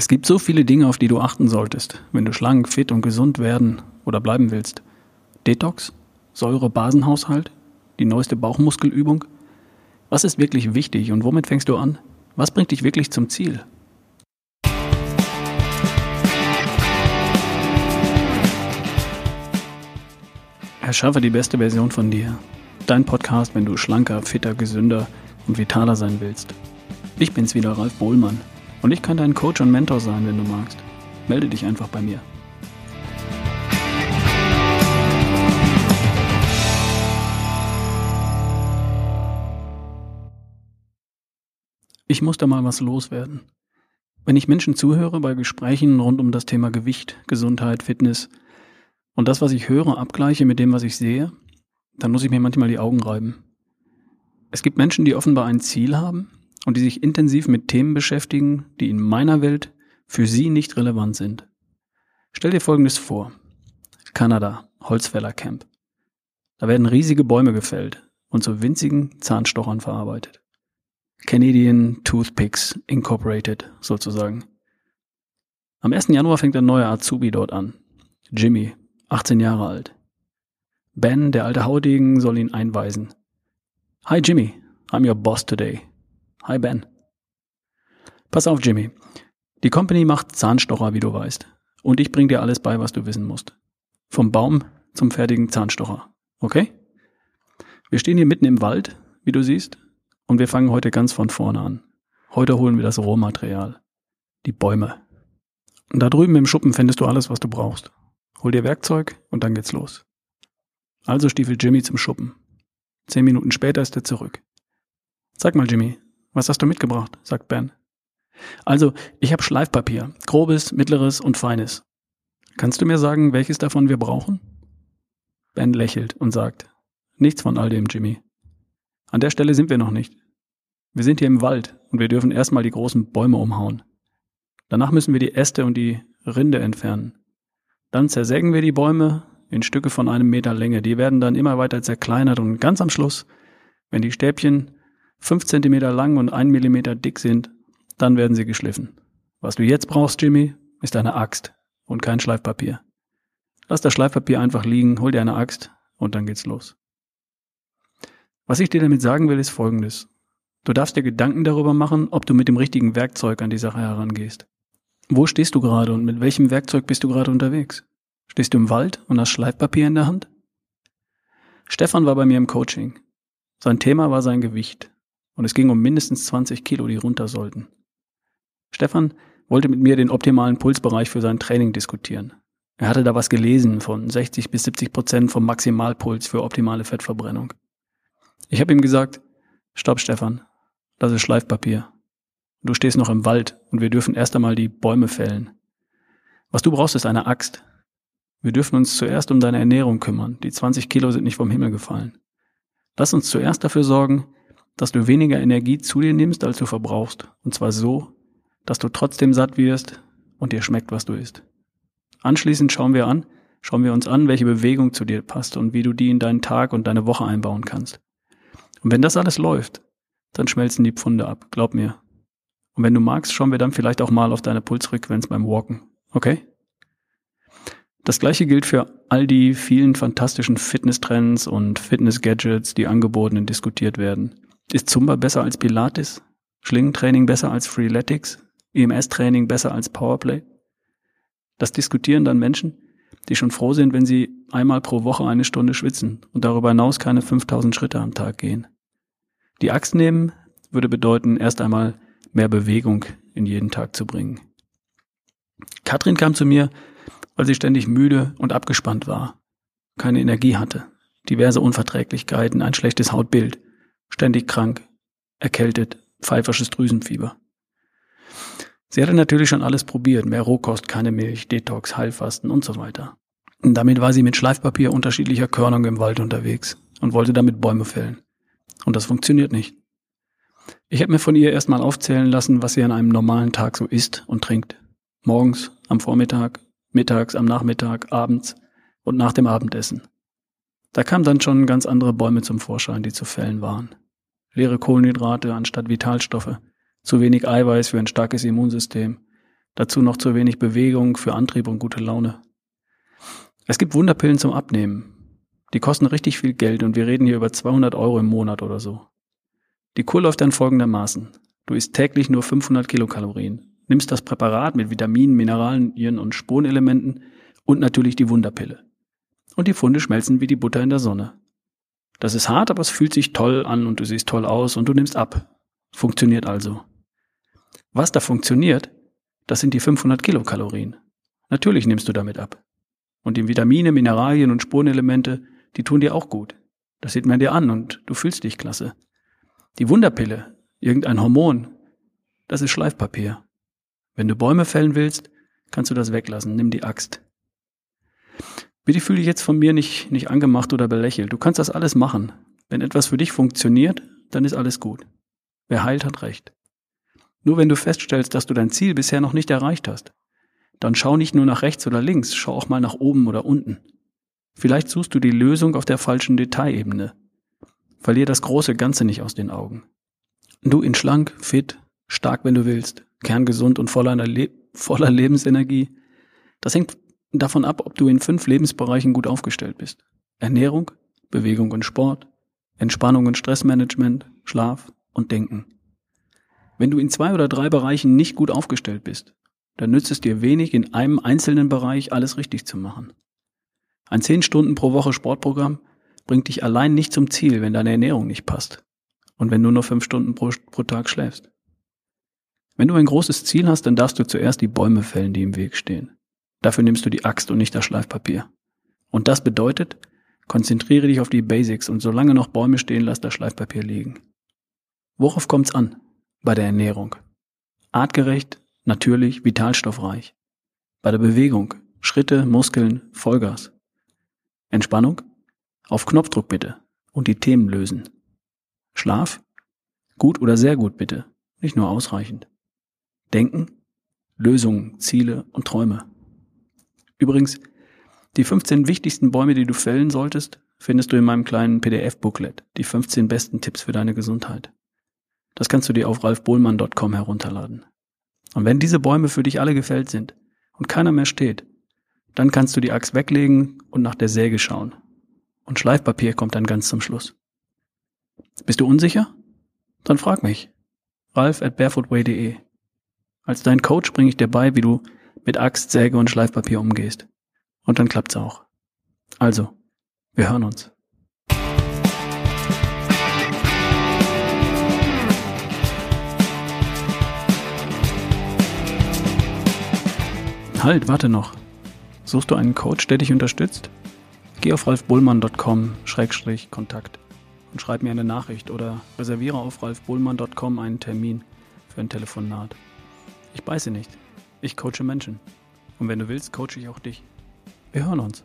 Es gibt so viele Dinge, auf die du achten solltest, wenn du schlank, fit und gesund werden oder bleiben willst. Detox, Säure-Basenhaushalt, die neueste Bauchmuskelübung. Was ist wirklich wichtig und womit fängst du an? Was bringt dich wirklich zum Ziel? Erschaffe die beste Version von dir. Dein Podcast, wenn du schlanker, fitter, gesünder und vitaler sein willst. Ich bin's wieder, Ralf Bohlmann. Und ich kann dein Coach und Mentor sein, wenn du magst. Melde dich einfach bei mir. Ich muss da mal was loswerden. Wenn ich Menschen zuhöre bei Gesprächen rund um das Thema Gewicht, Gesundheit, Fitness und das, was ich höre, abgleiche mit dem, was ich sehe, dann muss ich mir manchmal die Augen reiben. Es gibt Menschen, die offenbar ein Ziel haben, und die sich intensiv mit Themen beschäftigen, die in meiner Welt für sie nicht relevant sind. Stell dir Folgendes vor. Kanada, Holzfällercamp. Da werden riesige Bäume gefällt und zu winzigen Zahnstochern verarbeitet. Canadian Toothpicks Incorporated sozusagen. Am 1. Januar fängt ein neuer Azubi dort an. Jimmy, 18 Jahre alt. Ben, der alte Haudegen, soll ihn einweisen. Hi Jimmy, I'm your boss today. Hi Ben. Pass auf, Jimmy. Die Company macht Zahnstocher, wie du weißt. Und ich bring dir alles bei, was du wissen musst. Vom Baum zum fertigen Zahnstocher. Okay? Wir stehen hier mitten im Wald, wie du siehst, und wir fangen heute ganz von vorne an. Heute holen wir das Rohmaterial. Die Bäume. Und da drüben im Schuppen findest du alles, was du brauchst. Hol dir Werkzeug und dann geht's los. Also stiefelt Jimmy zum Schuppen. Zehn Minuten später ist er zurück. Sag mal, Jimmy, was hast du mitgebracht? sagt Ben. Also, ich habe Schleifpapier, grobes, mittleres und feines. Kannst du mir sagen, welches davon wir brauchen? Ben lächelt und sagt, nichts von all dem, Jimmy. An der Stelle sind wir noch nicht. Wir sind hier im Wald und wir dürfen erstmal die großen Bäume umhauen. Danach müssen wir die Äste und die Rinde entfernen. Dann zersägen wir die Bäume in Stücke von einem Meter Länge. Die werden dann immer weiter zerkleinert und ganz am Schluss, wenn die Stäbchen fünf Zentimeter lang und ein Millimeter dick sind, dann werden sie geschliffen. Was du jetzt brauchst, Jimmy, ist eine Axt und kein Schleifpapier. Lass das Schleifpapier einfach liegen, hol dir eine Axt und dann geht's los. Was ich dir damit sagen will, ist Folgendes. Du darfst dir Gedanken darüber machen, ob du mit dem richtigen Werkzeug an die Sache herangehst. Wo stehst du gerade und mit welchem Werkzeug bist du gerade unterwegs? Stehst du im Wald und hast Schleifpapier in der Hand? Stefan war bei mir im Coaching. Sein Thema war sein Gewicht und es ging um mindestens 20 Kilo, die runter sollten. Stefan wollte mit mir den optimalen Pulsbereich für sein Training diskutieren. Er hatte da was gelesen von 60 bis 70 Prozent vom Maximalpuls für optimale Fettverbrennung. Ich habe ihm gesagt, stopp Stefan, das ist Schleifpapier. Du stehst noch im Wald und wir dürfen erst einmal die Bäume fällen. Was du brauchst, ist eine Axt. Wir dürfen uns zuerst um deine Ernährung kümmern. Die 20 Kilo sind nicht vom Himmel gefallen. Lass uns zuerst dafür sorgen, dass du weniger Energie zu dir nimmst, als du verbrauchst. Und zwar so, dass du trotzdem satt wirst und dir schmeckt, was du isst. Anschließend schauen wir an, schauen wir uns an, welche Bewegung zu dir passt und wie du die in deinen Tag und deine Woche einbauen kannst. Und wenn das alles läuft, dann schmelzen die Pfunde ab, glaub mir. Und wenn du magst, schauen wir dann vielleicht auch mal auf deine Pulsfrequenz beim Walken. Okay? Das gleiche gilt für all die vielen fantastischen Fitnesstrends und Fitness-Gadgets, die angeboten und diskutiert werden. Ist Zumba besser als Pilates? Schlingentraining besser als Freeletics? EMS-Training besser als Powerplay? Das diskutieren dann Menschen, die schon froh sind, wenn sie einmal pro Woche eine Stunde schwitzen und darüber hinaus keine 5000 Schritte am Tag gehen. Die Axt nehmen würde bedeuten, erst einmal mehr Bewegung in jeden Tag zu bringen. Katrin kam zu mir, weil sie ständig müde und abgespannt war, keine Energie hatte, diverse Unverträglichkeiten, ein schlechtes Hautbild ständig krank, erkältet, pfeifersches Drüsenfieber. Sie hatte natürlich schon alles probiert, mehr Rohkost, keine Milch, Detox, Heilfasten und so weiter. Und damit war sie mit Schleifpapier unterschiedlicher Körnung im Wald unterwegs und wollte damit Bäume fällen. Und das funktioniert nicht. Ich habe mir von ihr erstmal aufzählen lassen, was sie an einem normalen Tag so isst und trinkt. Morgens, am Vormittag, mittags, am Nachmittag, abends und nach dem Abendessen. Da kamen dann schon ganz andere Bäume zum Vorschein, die zu fällen waren. Leere Kohlenhydrate anstatt Vitalstoffe, zu wenig Eiweiß für ein starkes Immunsystem, Dazu noch zu wenig Bewegung für Antrieb und gute Laune. Es gibt Wunderpillen zum Abnehmen. Die kosten richtig viel Geld und wir reden hier über 200 Euro im Monat oder so. Die Kur läuft dann folgendermaßen. Du isst täglich nur 500 Kilokalorien, nimmst das Präparat mit Vitaminen, Mineralien und Spurenelementen und natürlich die Wunderpille. Und die Funde schmelzen wie die Butter in der Sonne. Das ist hart, aber es fühlt sich toll an und du siehst toll aus und du nimmst ab. Funktioniert also. Was da funktioniert, das sind die 500 Kilokalorien. Natürlich nimmst du damit ab. Und die Vitamine, Mineralien und Spurenelemente, die tun dir auch gut. Das sieht man dir an und du fühlst dich klasse. Die Wunderpille, irgendein Hormon, das ist Schleifpapier. Wenn du Bäume fällen willst, kannst du das weglassen. Nimm die Axt. Bitte fühle dich jetzt von mir nicht, nicht angemacht oder belächelt. Du kannst das alles machen. Wenn etwas für dich funktioniert, dann ist alles gut. Wer heilt, hat recht. Nur wenn du feststellst, dass du dein Ziel bisher noch nicht erreicht hast, dann schau nicht nur nach rechts oder links, schau auch mal nach oben oder unten. Vielleicht suchst du die Lösung auf der falschen Detailebene. Verlier das große Ganze nicht aus den Augen. Du in schlank, fit, stark, wenn du willst, kerngesund und voller, Le voller Lebensenergie. Das hängt davon ab, ob du in fünf Lebensbereichen gut aufgestellt bist. Ernährung, Bewegung und Sport, Entspannung und Stressmanagement, Schlaf und Denken. Wenn du in zwei oder drei Bereichen nicht gut aufgestellt bist, dann nützt es dir wenig, in einem einzelnen Bereich alles richtig zu machen. Ein zehn Stunden pro Woche Sportprogramm bringt dich allein nicht zum Ziel, wenn deine Ernährung nicht passt und wenn du nur fünf Stunden pro, pro Tag schläfst. Wenn du ein großes Ziel hast, dann darfst du zuerst die Bäume fällen, die im Weg stehen. Dafür nimmst du die Axt und nicht das Schleifpapier. Und das bedeutet, konzentriere dich auf die Basics und solange noch Bäume stehen, lass das Schleifpapier liegen. Worauf kommt's an? Bei der Ernährung. Artgerecht, natürlich, vitalstoffreich. Bei der Bewegung. Schritte, Muskeln, Vollgas. Entspannung? Auf Knopfdruck bitte. Und die Themen lösen. Schlaf? Gut oder sehr gut bitte. Nicht nur ausreichend. Denken? Lösungen, Ziele und Träume. Übrigens, die 15 wichtigsten Bäume, die du fällen solltest, findest du in meinem kleinen PDF-Booklet. Die 15 besten Tipps für deine Gesundheit. Das kannst du dir auf ralfbohlmann.com herunterladen. Und wenn diese Bäume für dich alle gefällt sind und keiner mehr steht, dann kannst du die Axt weglegen und nach der Säge schauen. Und Schleifpapier kommt dann ganz zum Schluss. Bist du unsicher? Dann frag mich. Ralf at barefootway.de. Als dein Coach bringe ich dir bei, wie du mit Axt, Säge und Schleifpapier umgehst. Und dann klappt's auch. Also, wir hören uns. Halt, warte noch. Suchst du einen Coach, der dich unterstützt? Geh auf ralfbullmann.com-kontakt und schreib mir eine Nachricht oder reserviere auf ralfbullmann.com einen Termin für ein Telefonat. Ich beiße nicht. Ich coache Menschen. Und wenn du willst, coache ich auch dich. Wir hören uns.